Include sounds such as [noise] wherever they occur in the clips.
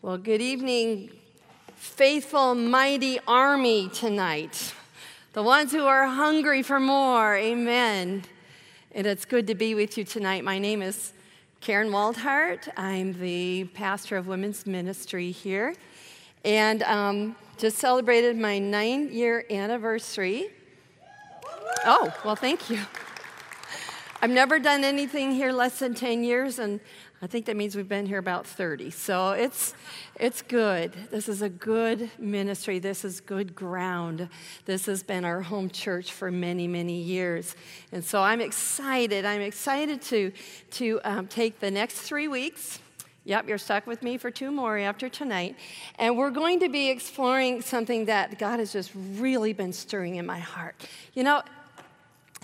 Well, good evening, faithful, mighty army tonight. The ones who are hungry for more. Amen. And it's good to be with you tonight. My name is Karen Waldhart. I'm the pastor of women's ministry here. And um, just celebrated my nine year anniversary. Oh, well, thank you. I've never done anything here less than 10 years, and I think that means we've been here about 30. So it's, it's good. This is a good ministry. This is good ground. This has been our home church for many, many years. And so I'm excited. I'm excited to, to um, take the next three weeks. Yep, you're stuck with me for two more after tonight. And we're going to be exploring something that God has just really been stirring in my heart. You know,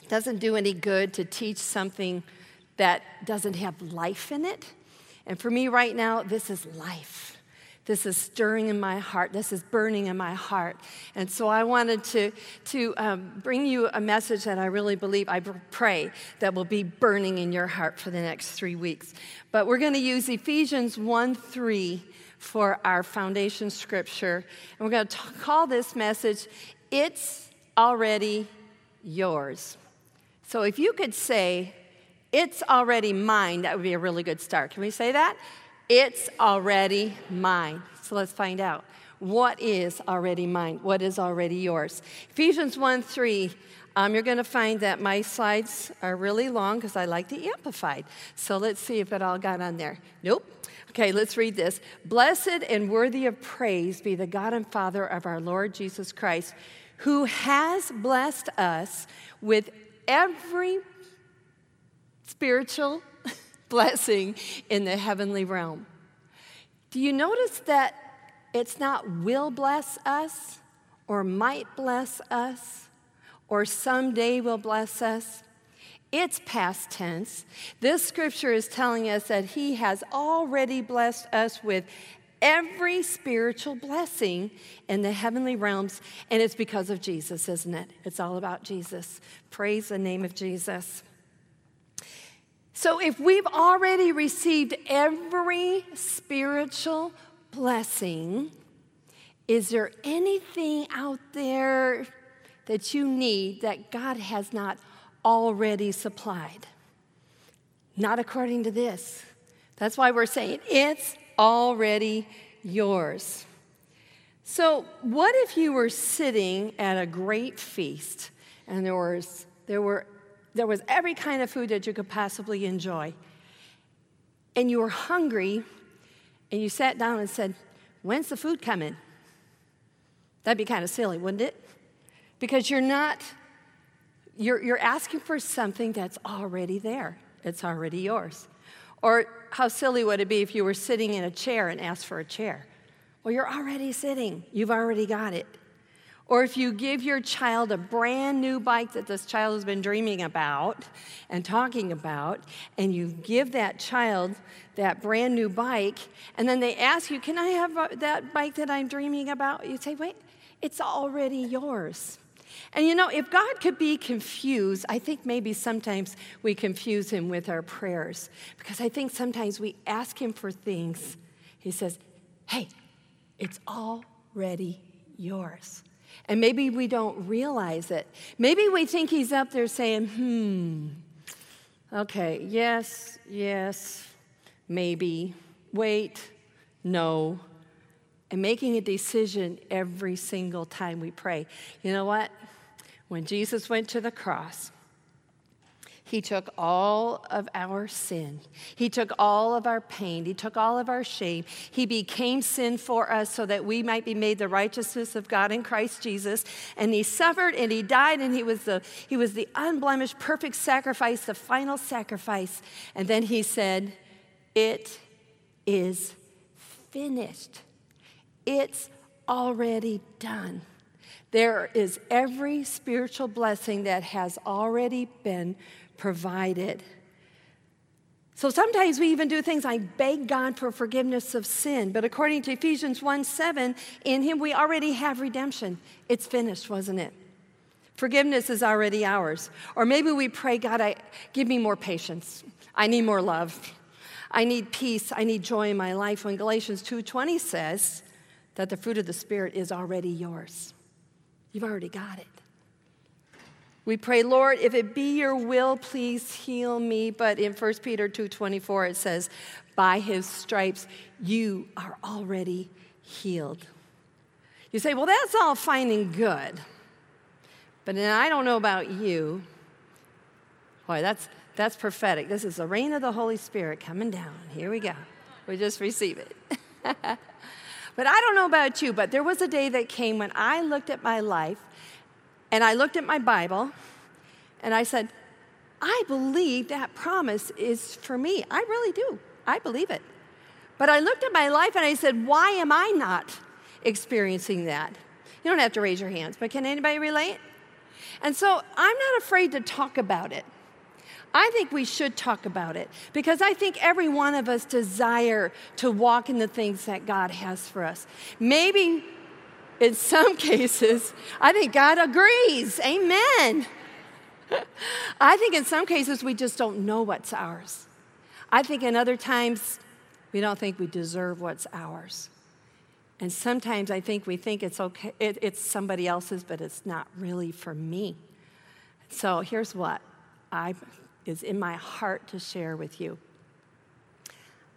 it doesn't do any good to teach something that doesn't have life in it. And for me right now, this is life. This is stirring in my heart. This is burning in my heart. And so I wanted to, to um, bring you a message that I really believe, I pray, that will be burning in your heart for the next three weeks. But we're going to use Ephesians 1 3 for our foundation scripture. And we're going to call this message, It's Already Yours. So if you could say, it's already mine. That would be a really good start. Can we say that? It's already mine. So let's find out. What is already mine? What is already yours? Ephesians 1 3. Um, you're going to find that my slides are really long because I like the amplified. So let's see if it all got on there. Nope. Okay, let's read this. Blessed and worthy of praise be the God and Father of our Lord Jesus Christ, who has blessed us with every spiritual [laughs] blessing in the heavenly realm. Do you notice that it's not will bless us or might bless us or someday will bless us? It's past tense. This scripture is telling us that He has already blessed us with every spiritual blessing in the heavenly realms, and it's because of Jesus, isn't it? It's all about Jesus. Praise the name of Jesus. So, if we've already received every spiritual blessing, is there anything out there that you need that God has not already supplied? Not according to this. That's why we're saying it's already yours. So, what if you were sitting at a great feast and there was there were there was every kind of food that you could possibly enjoy. And you were hungry, and you sat down and said, When's the food coming? That'd be kind of silly, wouldn't it? Because you're not, you're, you're asking for something that's already there, it's already yours. Or how silly would it be if you were sitting in a chair and asked for a chair? Well, you're already sitting, you've already got it. Or if you give your child a brand new bike that this child has been dreaming about and talking about, and you give that child that brand new bike, and then they ask you, Can I have uh, that bike that I'm dreaming about? You say, Wait, it's already yours. And you know, if God could be confused, I think maybe sometimes we confuse him with our prayers because I think sometimes we ask him for things. He says, Hey, it's already yours. And maybe we don't realize it. Maybe we think he's up there saying, hmm, okay, yes, yes, maybe, wait, no, and making a decision every single time we pray. You know what? When Jesus went to the cross, he took all of our sin. He took all of our pain. He took all of our shame. He became sin for us so that we might be made the righteousness of God in Christ Jesus. And he suffered and he died and he was the, he was the unblemished, perfect sacrifice, the final sacrifice. And then he said, It is finished. It's already done. There is every spiritual blessing that has already been provided. So sometimes we even do things like beg God for forgiveness of sin. But according to Ephesians 1 7, in Him we already have redemption. It's finished, wasn't it? Forgiveness is already ours. Or maybe we pray, God, I, give me more patience. I need more love. I need peace. I need joy in my life. When Galatians 2:20 says that the fruit of the Spirit is already yours. You've already got it. We pray, Lord, if it be your will, please heal me. But in 1 Peter 2:24 it says, by his stripes you are already healed. You say, well, that's all fine and good. But then I don't know about you. Boy, that's, that's prophetic. This is the rain of the Holy Spirit coming down. Here we go. We just receive it. [laughs] but I don't know about you, but there was a day that came when I looked at my life and I looked at my Bible and I said, I believe that promise is for me. I really do. I believe it. But I looked at my life and I said, why am I not experiencing that? You don't have to raise your hands, but can anybody relate? And so I'm not afraid to talk about it. I think we should talk about it because I think every one of us desire to walk in the things that God has for us. Maybe in some [laughs] cases, I think God agrees. Amen. [laughs] I think in some cases we just don't know what's ours. I think in other times we don't think we deserve what's ours. And sometimes I think we think it's okay, it, it's somebody else's, but it's not really for me. So here's what I is in my heart to share with you.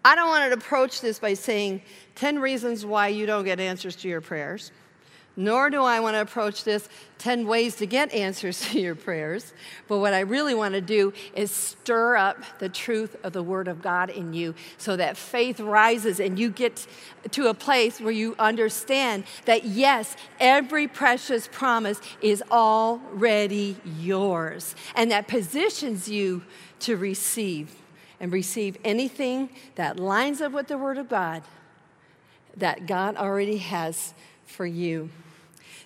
I don't want to approach this by saying 10 reasons why you don't get answers to your prayers nor do I want to approach this 10 ways to get answers [laughs] to your prayers. But what I really want to do is stir up the truth of the Word of God in you so that faith rises and you get to a place where you understand that, yes, every precious promise is already yours, and that positions you to receive and receive anything that lines up with the Word of God that God already has for you.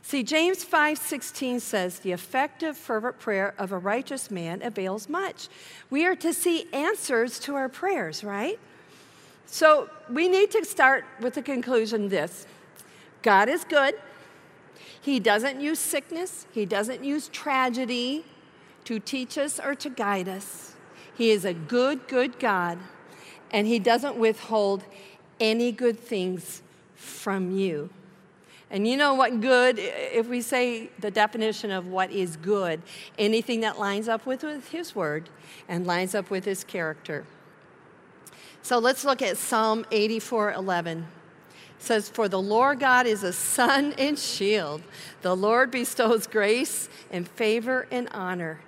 See, James 5:16 says, "The effective fervent prayer of a righteous man avails much." We are to see answers to our prayers, right? So, we need to start with the conclusion this. God is good. He doesn't use sickness, he doesn't use tragedy to teach us or to guide us. He is a good, good God, and he doesn't withhold any good things from you. And you know what good, if we say the definition of what is good, anything that lines up with, with His word and lines up with His character. So let's look at Psalm 84 11. It says, For the Lord God is a sun and shield. The Lord bestows grace and favor and honor.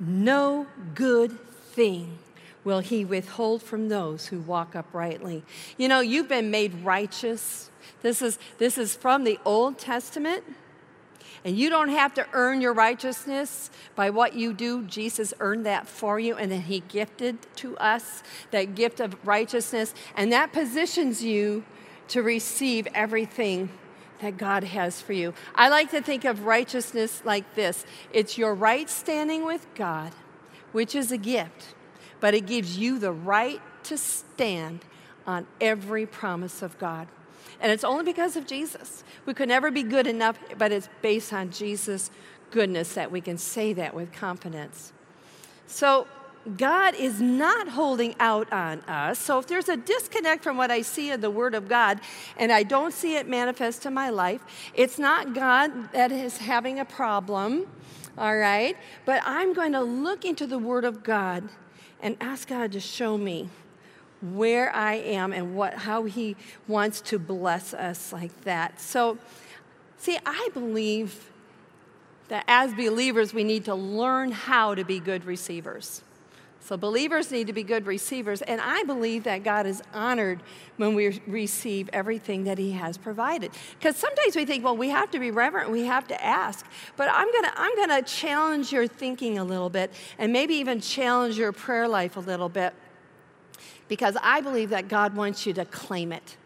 No good thing will he withhold from those who walk uprightly. You know, you've been made righteous this is, this is from the Old Testament. And you don't have to earn your righteousness by what you do. Jesus earned that for you, and then He gifted to us that gift of righteousness. And that positions you to receive everything that God has for you. I like to think of righteousness like this it's your right standing with God, which is a gift, but it gives you the right to stand on every promise of God. And it's only because of Jesus. We could never be good enough, but it's based on Jesus' goodness that we can say that with confidence. So, God is not holding out on us. So, if there's a disconnect from what I see in the Word of God and I don't see it manifest in my life, it's not God that is having a problem, all right? But I'm going to look into the Word of God and ask God to show me where I am and what, how He wants to bless us like that. So, see, I believe that as believers, we need to learn how to be good receivers. So, believers need to be good receivers, and I believe that God is honored when we receive everything that He has provided. Because sometimes we think, well, we have to be reverent, we have to ask. But I'm gonna, I'm gonna challenge your thinking a little bit, and maybe even challenge your prayer life a little bit because I believe that God wants you to claim it.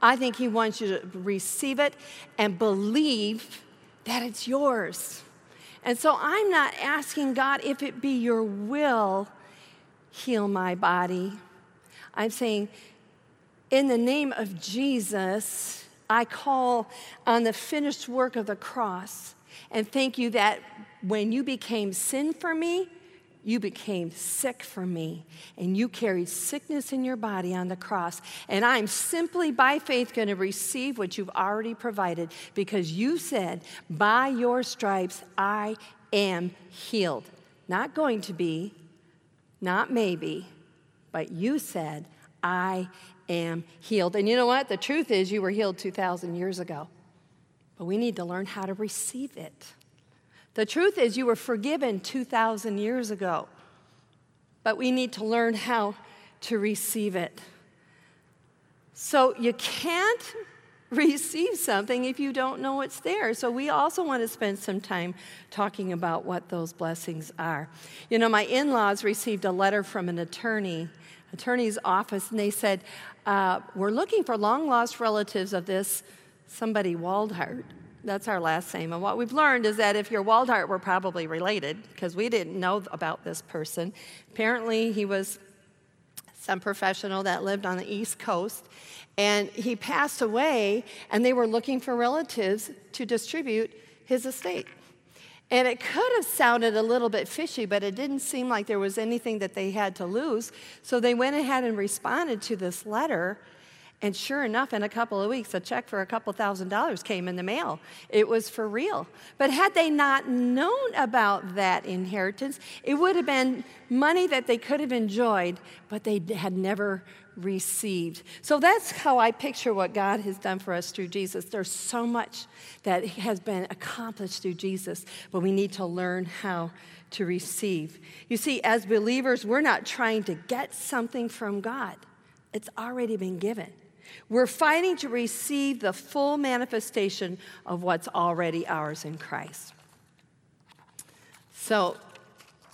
I think He wants you to receive it and believe that it's yours. And so I'm not asking God, if it be your will, heal my body. I'm saying, in the name of Jesus, I call on the finished work of the cross and thank you that when you became sin for me, You became sick for me, and you carried sickness in your body on the cross. And I'm simply by faith going to receive what you've already provided because you said, By your stripes, I am healed. Not going to be, not maybe, but you said, I am healed. And you know what? The truth is, you were healed 2,000 years ago, but we need to learn how to receive it. The truth is, you were forgiven 2,000 years ago, but we need to learn how to receive it. So you can't [laughs] receive something if you don't know it's there. So we also want to spend some time talking about what those blessings are. You know, my in laws received a letter from an attorney, attorney's office, and they said, uh, We're looking for long lost relatives of this somebody Waldhart. That's our last name. And what we've learned is that if you're Waldhart, we're probably related because we didn't know about this person. Apparently, he was some professional that lived on the East Coast, and he passed away, and they were looking for relatives to distribute his estate. And it could have sounded a little bit fishy, but it didn't seem like there was anything that they had to lose. So they went ahead and responded to this letter and sure enough, in a couple of weeks, a check for a couple thousand dollars came in the mail. It was for real. But had they not known about that inheritance, it would have been money that they could have enjoyed, but they had never received. So that's how I picture what God has done for us through Jesus. There's so much that has been accomplished through Jesus, but we need to learn how to receive. You see, as believers, we're not trying to get something from God, it's already been given. We're fighting to receive the full manifestation of what's already ours in Christ. So,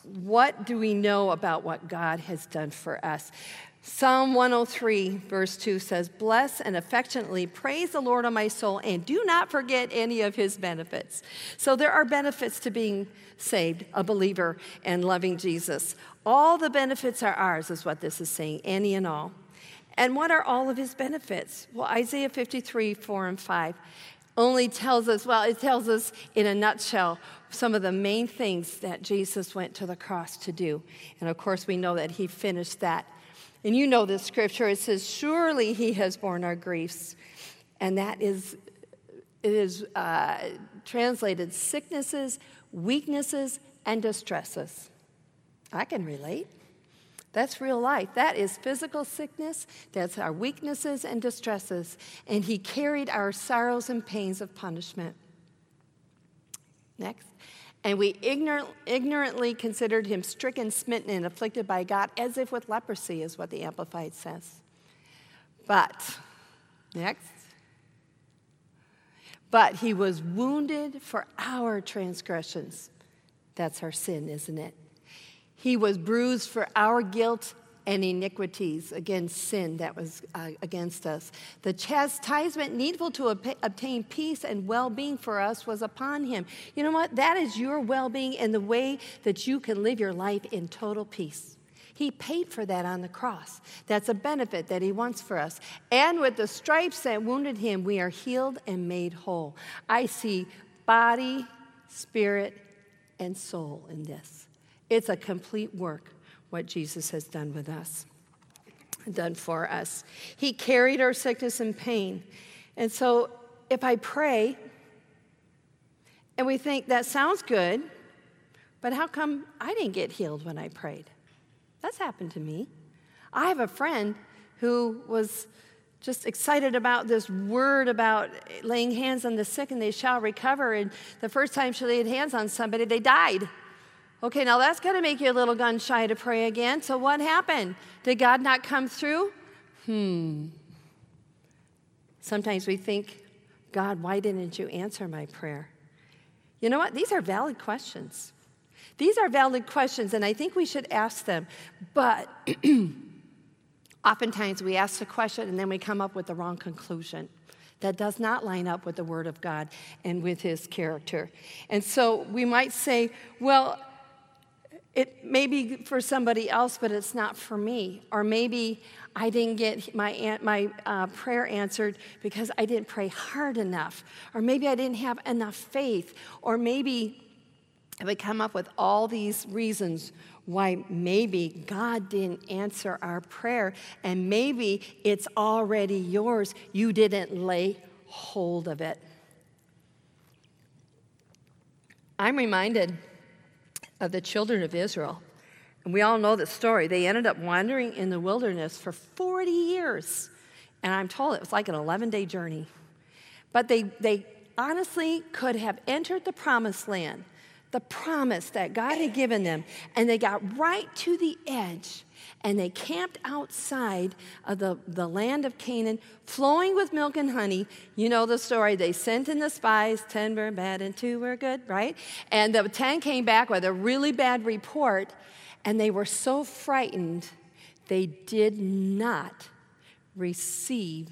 what do we know about what God has done for us? Psalm 103, verse 2 says, Bless and affectionately praise the Lord on my soul, and do not forget any of his benefits. So there are benefits to being saved, a believer, and loving Jesus. All the benefits are ours, is what this is saying, any and all. And what are all of his benefits? Well, Isaiah 53, 4 and 5 only tells us, well, it tells us in a nutshell some of the main things that Jesus went to the cross to do. And of course, we know that he finished that. And you know this scripture, it says, Surely he has borne our griefs. And that is, it is uh, translated sicknesses, weaknesses, and distresses. I can relate. That's real life. That is physical sickness. That's our weaknesses and distresses. And he carried our sorrows and pains of punishment. Next. And we ignorant, ignorantly considered him stricken, smitten, and afflicted by God as if with leprosy, is what the Amplified says. But, next. But he was wounded for our transgressions. That's our sin, isn't it? He was bruised for our guilt and iniquities against sin that was uh, against us. The chastisement needful to ob- obtain peace and well being for us was upon him. You know what? That is your well being and the way that you can live your life in total peace. He paid for that on the cross. That's a benefit that He wants for us. And with the stripes that wounded Him, we are healed and made whole. I see body, spirit, and soul in this. It's a complete work, what Jesus has done with us, done for us. He carried our sickness and pain. And so if I pray and we think that sounds good, but how come I didn't get healed when I prayed? That's happened to me. I have a friend who was just excited about this word about laying hands on the sick and they shall recover. And the first time she laid hands on somebody, they died. Okay, now that's going to make you a little gun shy to pray again. So what happened? Did God not come through? Hmm. Sometimes we think, God, why didn't you answer my prayer? You know what? These are valid questions. These are valid questions, and I think we should ask them. But [clears throat] oftentimes we ask the question and then we come up with the wrong conclusion that does not line up with the Word of God and with His character. And so we might say, well, it may be for somebody else, but it's not for me. Or maybe I didn't get my, my uh, prayer answered because I didn't pray hard enough. Or maybe I didn't have enough faith. Or maybe And we come up with all these reasons why maybe God didn't answer our prayer, and maybe it's already yours. You didn't lay hold of it. I'm reminded of the children of Israel. And we all know the story. They ended up wandering in the wilderness for 40 years. And I'm told it was like an 11 day journey. But they, they honestly could have entered the promised land the promise that God had given them, and they got right to the edge and they camped outside of the, the land of Canaan, flowing with milk and honey. You know the story. They sent in the spies, 10 were bad and two were good, right? And the 10 came back with a really bad report, and they were so frightened, they did not receive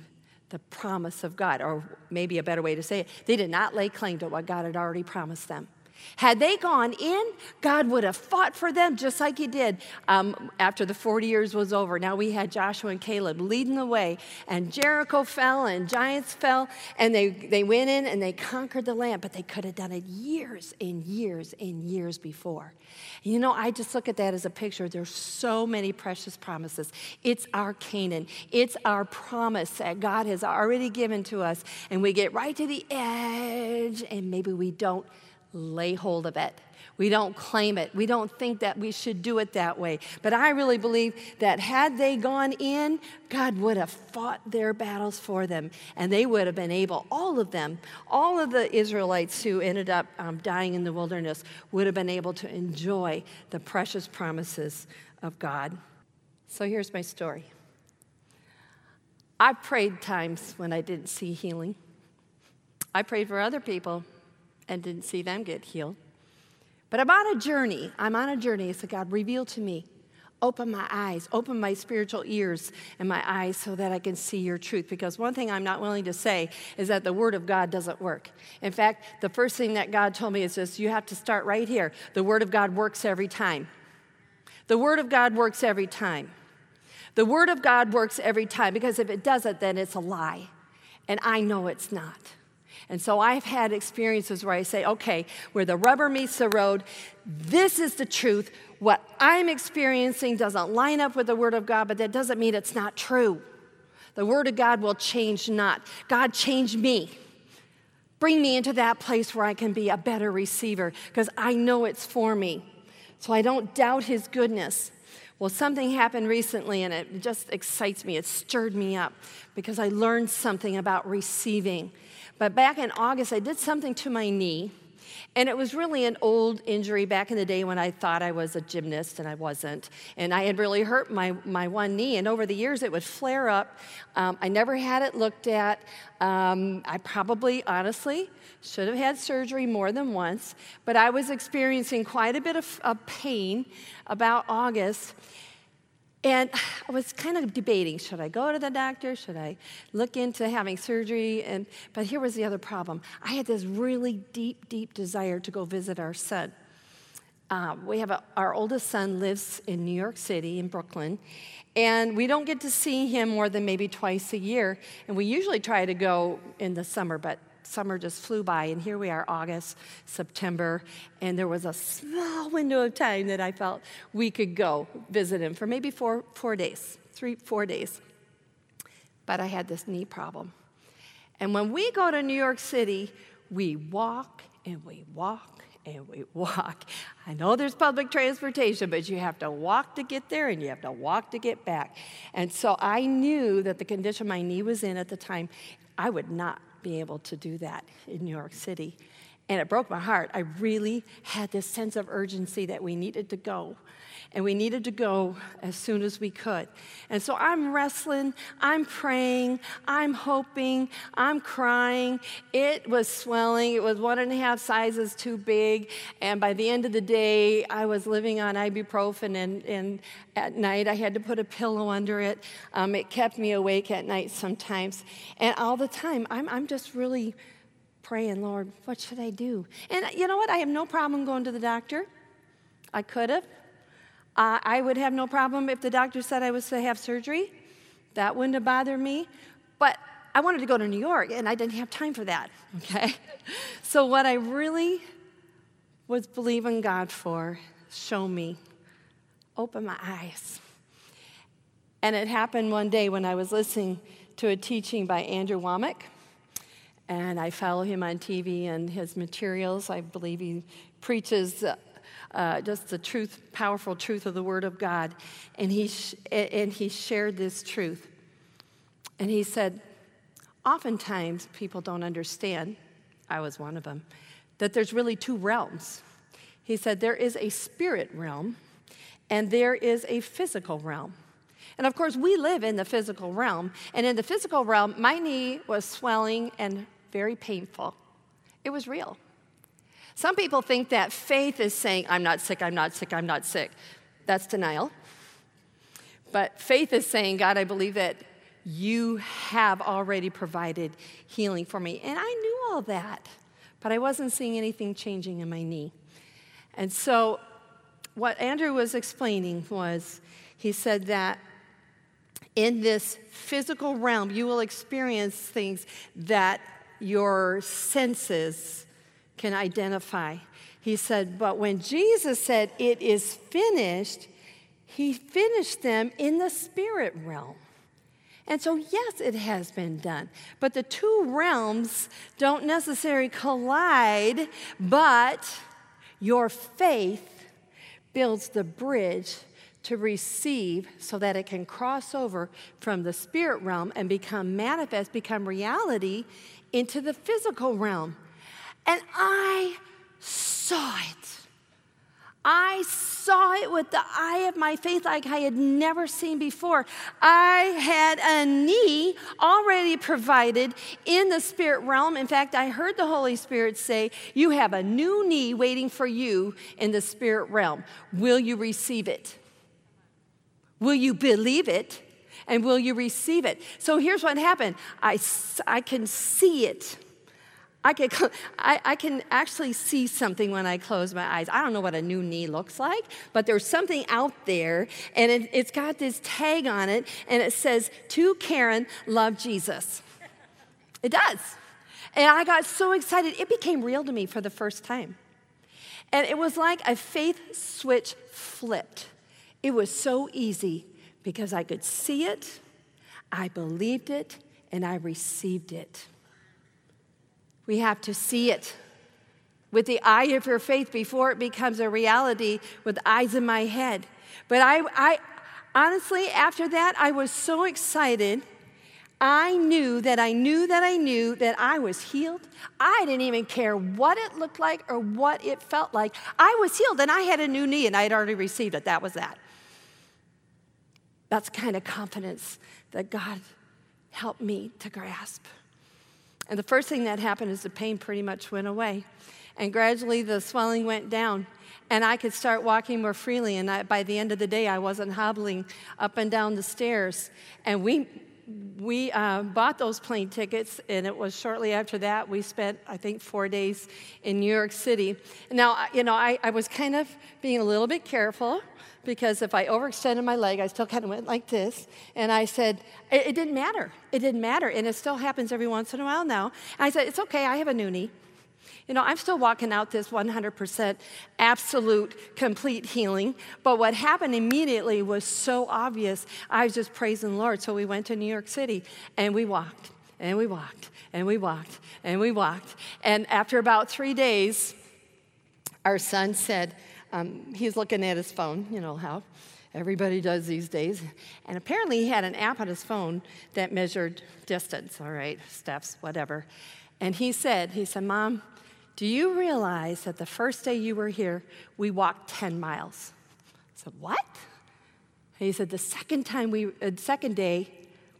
the promise of God, or maybe a better way to say it, they did not lay claim to what God had already promised them. Had they gone in, God would have fought for them just like He did um, after the 40 years was over. Now we had Joshua and Caleb leading the way, and Jericho fell, and giants fell, and they, they went in and they conquered the land, but they could have done it years and years and years before. You know, I just look at that as a picture. There's so many precious promises. It's our Canaan, it's our promise that God has already given to us, and we get right to the edge, and maybe we don't lay hold of it. We don't claim it. We don't think that we should do it that way. But I really believe that had they gone in, God would have fought their battles for them. And they would have been able, all of them, all of the Israelites who ended up um, dying in the wilderness, would have been able to enjoy the precious promises of God. So here's my story. I prayed times when I didn't see healing. I prayed for other people and didn't see them get healed. But I'm on a journey. I'm on a journey. So God, reveal to me. Open my eyes, open my spiritual ears and my eyes so that I can see your truth. Because one thing I'm not willing to say is that the Word of God doesn't work. In fact, the first thing that God told me is this you have to start right here. The Word of God works every time. The Word of God works every time. The Word of God works every time because if it doesn't, then it's a lie. And I know it's not. And so I've had experiences where I say, okay, where the rubber meets the road, this is the truth. What I'm experiencing doesn't line up with the Word of God, but that doesn't mean it's not true. The Word of God will change not. God changed me. Bring me into that place where I can be a better receiver because I know it's for me. So I don't doubt His goodness. Well, something happened recently and it just excites me. It stirred me up because I learned something about receiving. But back in August, I did something to my knee. And it was really an old injury back in the day when I thought I was a gymnast and I wasn't. And I had really hurt my, my one knee. And over the years, it would flare up. Um, I never had it looked at. Um, I probably, honestly, should have had surgery more than once. But I was experiencing quite a bit of, of pain about August. And I was kind of debating should I go to the doctor? Should I look into having surgery? And, but here was the other problem I had this really deep, deep desire to go visit our son. Uh, we have a, our oldest son lives in New York City, in Brooklyn, and we don't get to see him more than maybe twice a year. And we usually try to go in the summer, but summer just flew by, and here we are, August, September, and there was a small window of time that I felt we could go visit him for maybe four, four days, three, four days. But I had this knee problem. And when we go to New York City, we walk and we walk and we [laughs] walk. I know there's public transportation, but you have to walk to get there and you have to walk to get back. And so I knew that the condition my knee was in at the time, I would not be able to do that in New York City. And it broke my heart. I really had this sense of urgency that we needed to go and we needed to go as soon as we could. And so I'm wrestling, I'm praying, I'm hoping, I'm crying. It was swelling, it was one and a half sizes too big. And by the end of the day, I was living on ibuprofen, and, and at night I had to put a pillow under it. Um, it kept me awake at night sometimes. And all the time, I'm, I'm just really praying, Lord, what should I do? And you know what? I have no problem going to the doctor. I could have. Uh, I would have no problem if the doctor said I was to have surgery. That wouldn't have bothered me. But I wanted to go to New York, and I didn't have time for that, [laughs] okay? so, what I really was believing God for. Show me, open my eyes. And it happened one day when I was listening to a teaching by Andrew Wommack. And I follow him on TV and his materials. I believe he preaches uh, uh, just the truth, powerful truth of the Word of God. And he, sh- and he shared this truth. And he said, Oftentimes people don't understand, I was one of them, that there's really two realms. He said, There is a spirit realm and there is a physical realm. And of course, we live in the physical realm. And in the physical realm, my knee was swelling and very painful. It was real. Some people think that faith is saying, I'm not sick, I'm not sick, I'm not sick. That's denial. But faith is saying, God, I believe that you have already provided healing for me. And I knew all that, but I wasn't seeing anything changing in my knee. And so, what Andrew was explaining was he said that in this physical realm, you will experience things that your senses can identify. He said, but when Jesus said, It is finished, he finished them in the spirit realm. And so, yes, it has been done. But the two realms don't necessarily collide, but your faith builds the bridge to receive so that it can cross over from the spirit realm and become manifest, become reality into the physical realm. And I saw it. I saw it with the eye of my faith like I had never seen before. I had a knee already provided in the spirit realm. In fact, I heard the Holy Spirit say, You have a new knee waiting for you in the spirit realm. Will you receive it? Will you believe it? And will you receive it? So here's what happened I, I can see it. I can, I, I, can actually see something when I close my eyes. I don't know what a new knee looks like, but there's something out there, and it, it's got this tag on it, and it says, To Karen, love Jesus. It does. And I got so excited, it became real to me for the first time. And it was like a faith switch flipped. It was so easy because I could see it, I believed it, and I received it. We have to see it with the eye of your faith before it becomes a reality with eyes in my head. But I, I honestly, after that, I was so excited. I knew that I knew that I knew that I was healed. I didn't even care what it looked like or what it felt like. I was healed and I had a new knee and I had already received it. That was that. That's kind of confidence that God helped me to grasp. And the first thing that happened is the pain pretty much went away. And gradually the swelling went down. And I could start walking more freely. And I, by the end of the day, I wasn't hobbling up and down the stairs. And we, we uh, bought those plane tickets, and it was shortly after that we spent, I think, four days in New York City. Now, you know, I, I was kind of being a little bit careful because if I overextended my leg, I still kind of went like this. And I said, it, it, didn't matter. It didn't matter. And it still happens every once in a while now. And I said, it's okay, I have a new knee. You know, I'm still walking out this 100% absolute, complete healing. But what happened immediately was so obvious. I was just praising the Lord. So we went to New York City and we walked and we walked and we walked and we walked. And after about three days, our son said, um, he's looking at his phone, you know how everybody does these days. And apparently, he had an app on his phone that measured distance, all right, steps, whatever. And he said, he said, Mom, do you realize that the first day you were here, we walked 10 miles? I said, What? And he said, The second time we, uh, second day,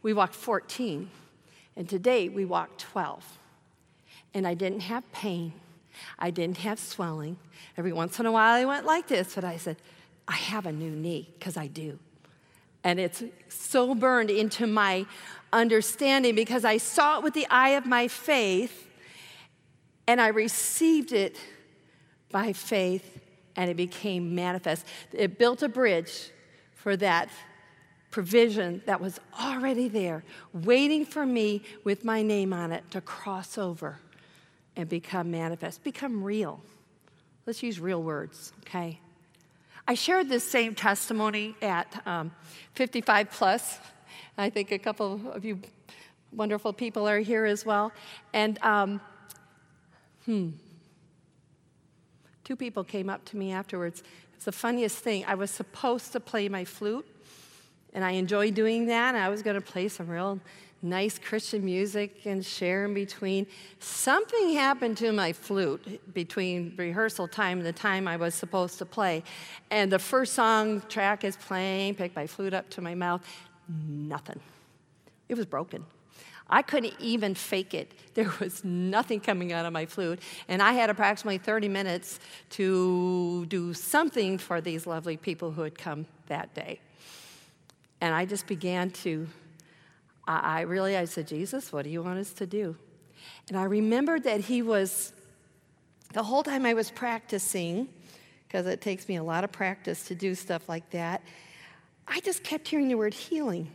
we walked 14. And today we walked 12. And I didn't have pain. I didn't have swelling. Every once in a while I went like this, but I said, I have a new knee, because I do. And it's so burned into my understanding because I saw it with the eye of my faith and I received it by faith and it became manifest. It built a bridge for that provision that was already there, waiting for me with my name on it to cross over and become manifest, become real. Let's use real words, okay? I shared this same testimony at um, 55 plus. I think a couple of you wonderful people are here as well. And, um, hmm, two people came up to me afterwards. It's the funniest thing. I was supposed to play my flute, and I enjoyed doing that. I was going to play some real nice Christian music and share in between. Something happened to my flute between rehearsal time and the time I was supposed to play. And the first song track is playing, pick my flute up to my mouth. Nothing. It was broken. I couldn't even fake it. [laughs] There was nothing coming out of my flute. And I had approximately 30 minutes to do something for these lovely people who had come that day. And I just began to I, really, I said, Jesus, what do you want us to do? And I remembered that he was, the whole time I was practicing, because it takes me a lot of practice to do stuff like that, I just kept hearing the word healing.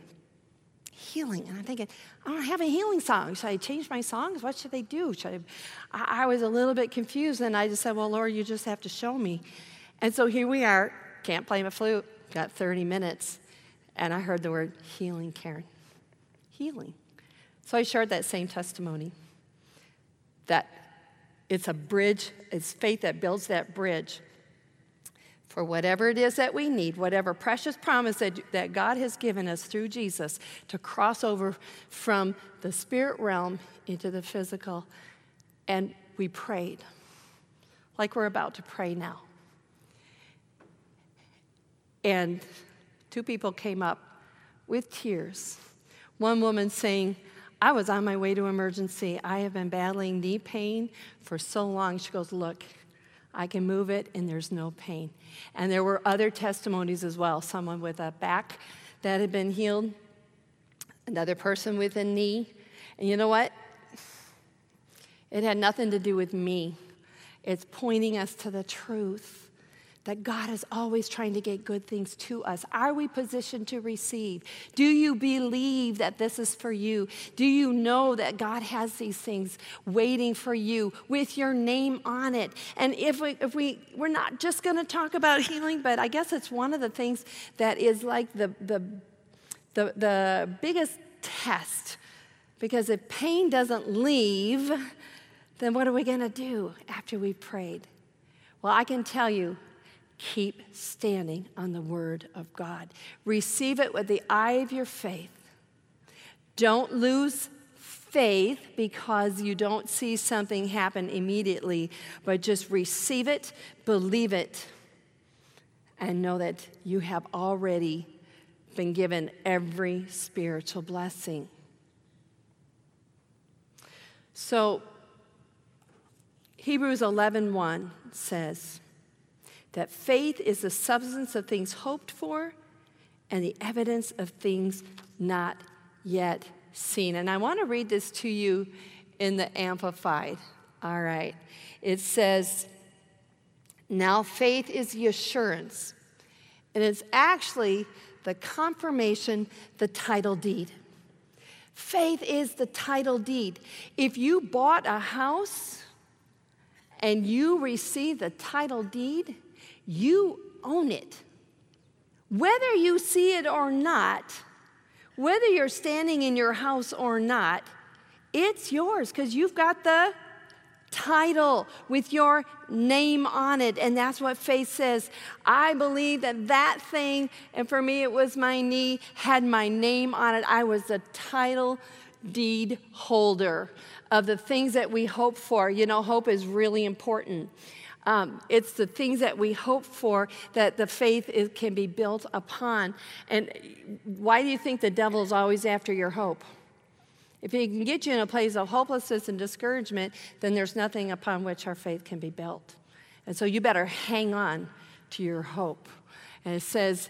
Healing. And I'm thinking, I don't have a healing song. Should I change my songs? What should they do? Should I? I was a little bit confused, and I just said, Well, Lord, you just have to show me. And so here we are, can't play my flute, got 30 minutes, and I heard the word healing, Karen healing. So I shared that same testimony that it's a bridge, it's faith that builds that bridge for whatever it is that we need, whatever precious promise that, that God has given us through Jesus to cross over from the spirit realm into the physical. And we prayed, like we're about to pray now. And two people came up with tears one woman saying, I was on my way to emergency. I have been battling knee pain for so long. She goes, Look, I can move it and there's no pain. And there were other testimonies as well someone with a back that had been healed, another person with a knee. And you know what? It had nothing to do with me, it's pointing us to the truth that God is always trying to get good things to us. Are we positioned to receive? Do you believe that this is for you? Do you know that God has these things waiting for you with your name on it? And if we if we we're not just going to talk about healing, but I guess it's one of the things that is like the the the, the biggest test because if pain doesn't leave, then what are we going to do after we've prayed? Well, I can tell you keep standing on the Word of God. Receive it with the eye of your faith. Don't lose faith because you don't see something happen immediately, but just receive it, believe it, and know that you have already been given every spiritual blessing. So Hebrews 11:1 says, that faith is the substance of things hoped for and the evidence of things not yet seen. And I want to read this to you in the Amplified. All right. It says, Now faith is the assurance, and it's actually the confirmation, the title deed. Faith is the title deed. If you bought a house and you received the title deed, you own it. Whether you see it or not, whether you're standing in your house or not, it's yours because you've got the title with your name on it. And that's what faith says. I believe that that thing, and for me it was my knee, had my name on it. I was the title deed holder of the things that we hope for. You know, hope is really important. Um, it's the things that we hope for that the faith is, can be built upon. And why do you think the devil is always after your hope? If he can get you in a place of hopelessness and discouragement, then there's nothing upon which our faith can be built. And so you better hang on to your hope. And it says,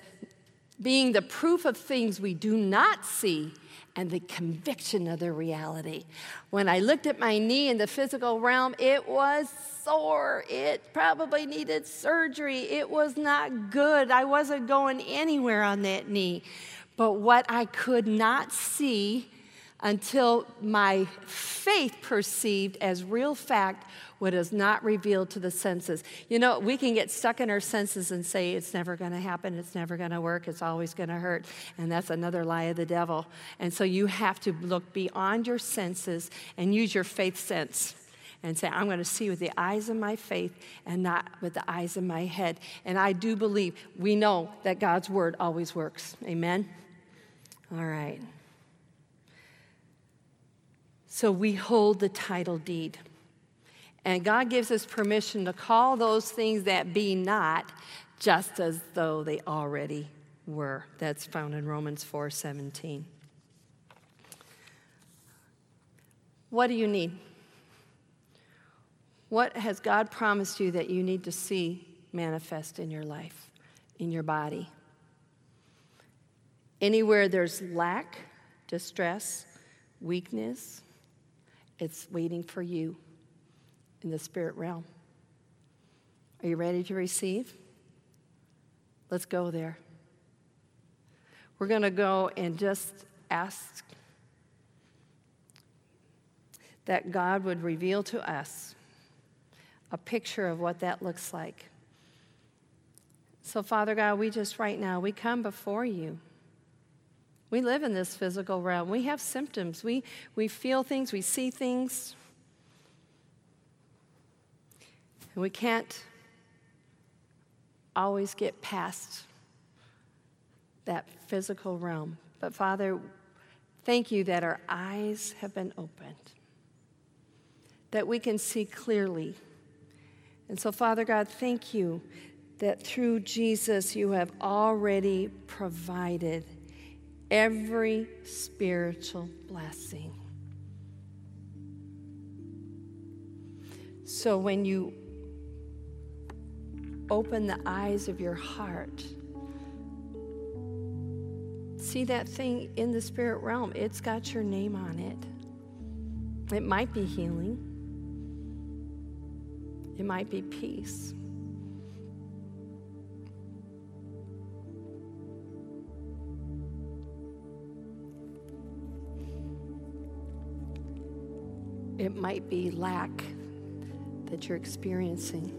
being the proof of things we do not see and the conviction of the reality. When I looked at my knee in the physical realm, it was sore. It probably needed surgery. It was not good. I wasn't going anywhere on that knee. But what I could not see, until my faith perceived as real fact what is not revealed to the senses. You know, we can get stuck in our senses and say it's never going to happen, it's never going to work, it's always going to hurt. And that's another lie of the devil. And so you have to look beyond your senses and use your faith sense and say, I'm going to see with the eyes of my faith and not with the eyes of my head. And I do believe, we know that God's word always works. Amen? All right. So we hold the title deed. And God gives us permission to call those things that be not just as though they already were. That's found in Romans 4 17. What do you need? What has God promised you that you need to see manifest in your life, in your body? Anywhere there's lack, distress, weakness, it's waiting for you in the spirit realm. Are you ready to receive? Let's go there. We're going to go and just ask that God would reveal to us a picture of what that looks like. So, Father God, we just right now, we come before you. We live in this physical realm. We have symptoms. We, we feel things. We see things. And we can't always get past that physical realm. But Father, thank you that our eyes have been opened, that we can see clearly. And so, Father God, thank you that through Jesus you have already provided every spiritual blessing. So when you open the eyes of your heart, see that thing in the spirit realm, it's got your name on it. It might be healing, it might be peace. It might be lack that you're experiencing.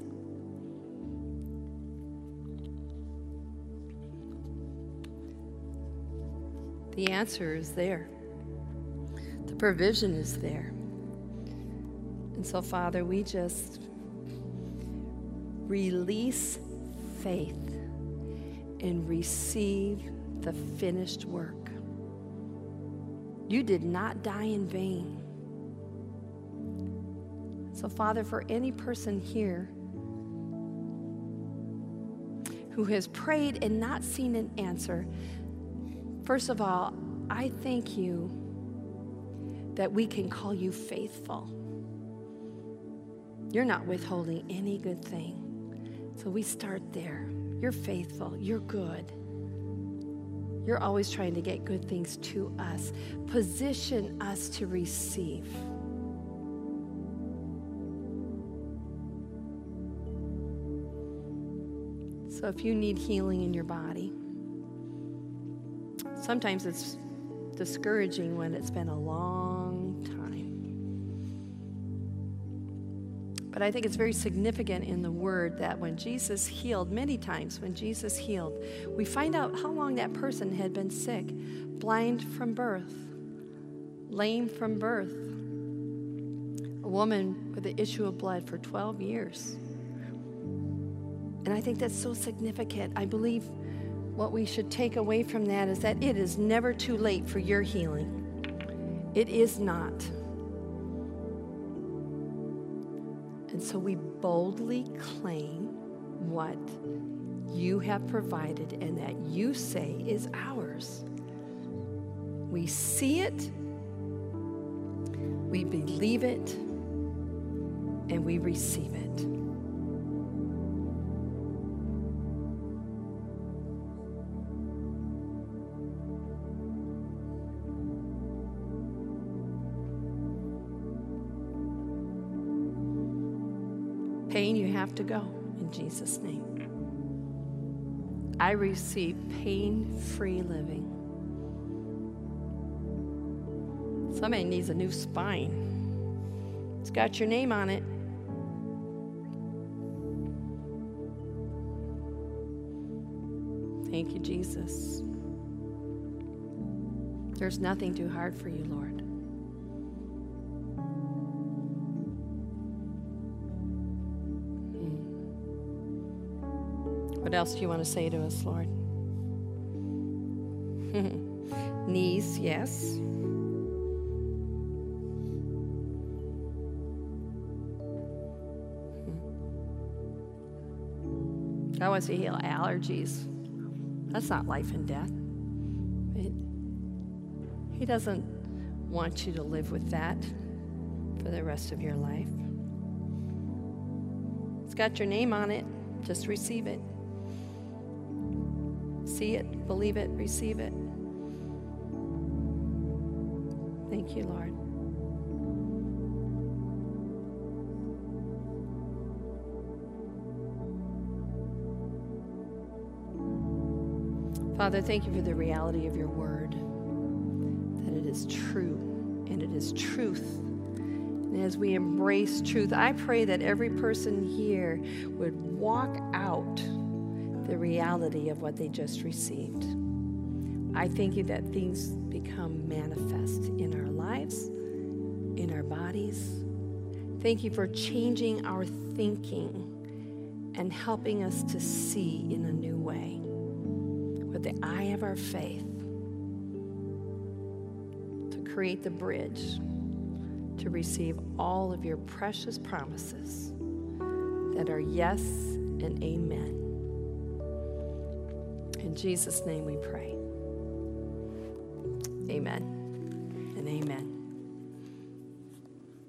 The answer is there, the provision is there. And so, Father, we just release faith and receive the finished work. You did not die in vain. So, Father, for any person here who has prayed and not seen an answer, first of all, I thank you that we can call you faithful. You're not withholding any good thing. So we start there. You're faithful. You're good. You're always trying to get good things to us. Position us to receive. So if you need healing in your body, sometimes it's discouraging when it's been a long But I think it's very significant in the word that when Jesus healed, many times when Jesus healed, we find out how long that person had been sick blind from birth, lame from birth, a woman with the issue of blood for 12 years. And I think that's so significant. I believe what we should take away from that is that it is never too late for your healing. It is not. And so we boldly claim what you have provided and that you say is ours. We see it, we believe it, and we receive it. Pain, you have to go in Jesus' name. I receive pain free living. Somebody needs a new spine. It's got your name on it. Thank you, Jesus. There's nothing too hard for you, Lord. What else do you want to say to us, Lord? [laughs] Knees, yes. Hmm. I want to heal allergies. That's not life and death. It, he doesn't want you to live with that for the rest of your life. It's got your name on it. Just receive it. See it, believe it, receive it. Thank you, Lord. Father, thank you for the reality of your word, that it is true and it is truth. And as we embrace truth, I pray that every person here would walk out the reality of what they just received. I thank you that things become manifest in our lives, in our bodies. Thank you for changing our thinking and helping us to see in a new way with the eye of our faith to create the bridge to receive all of your precious promises that are yes and amen. In Jesus' name we pray. Amen and amen.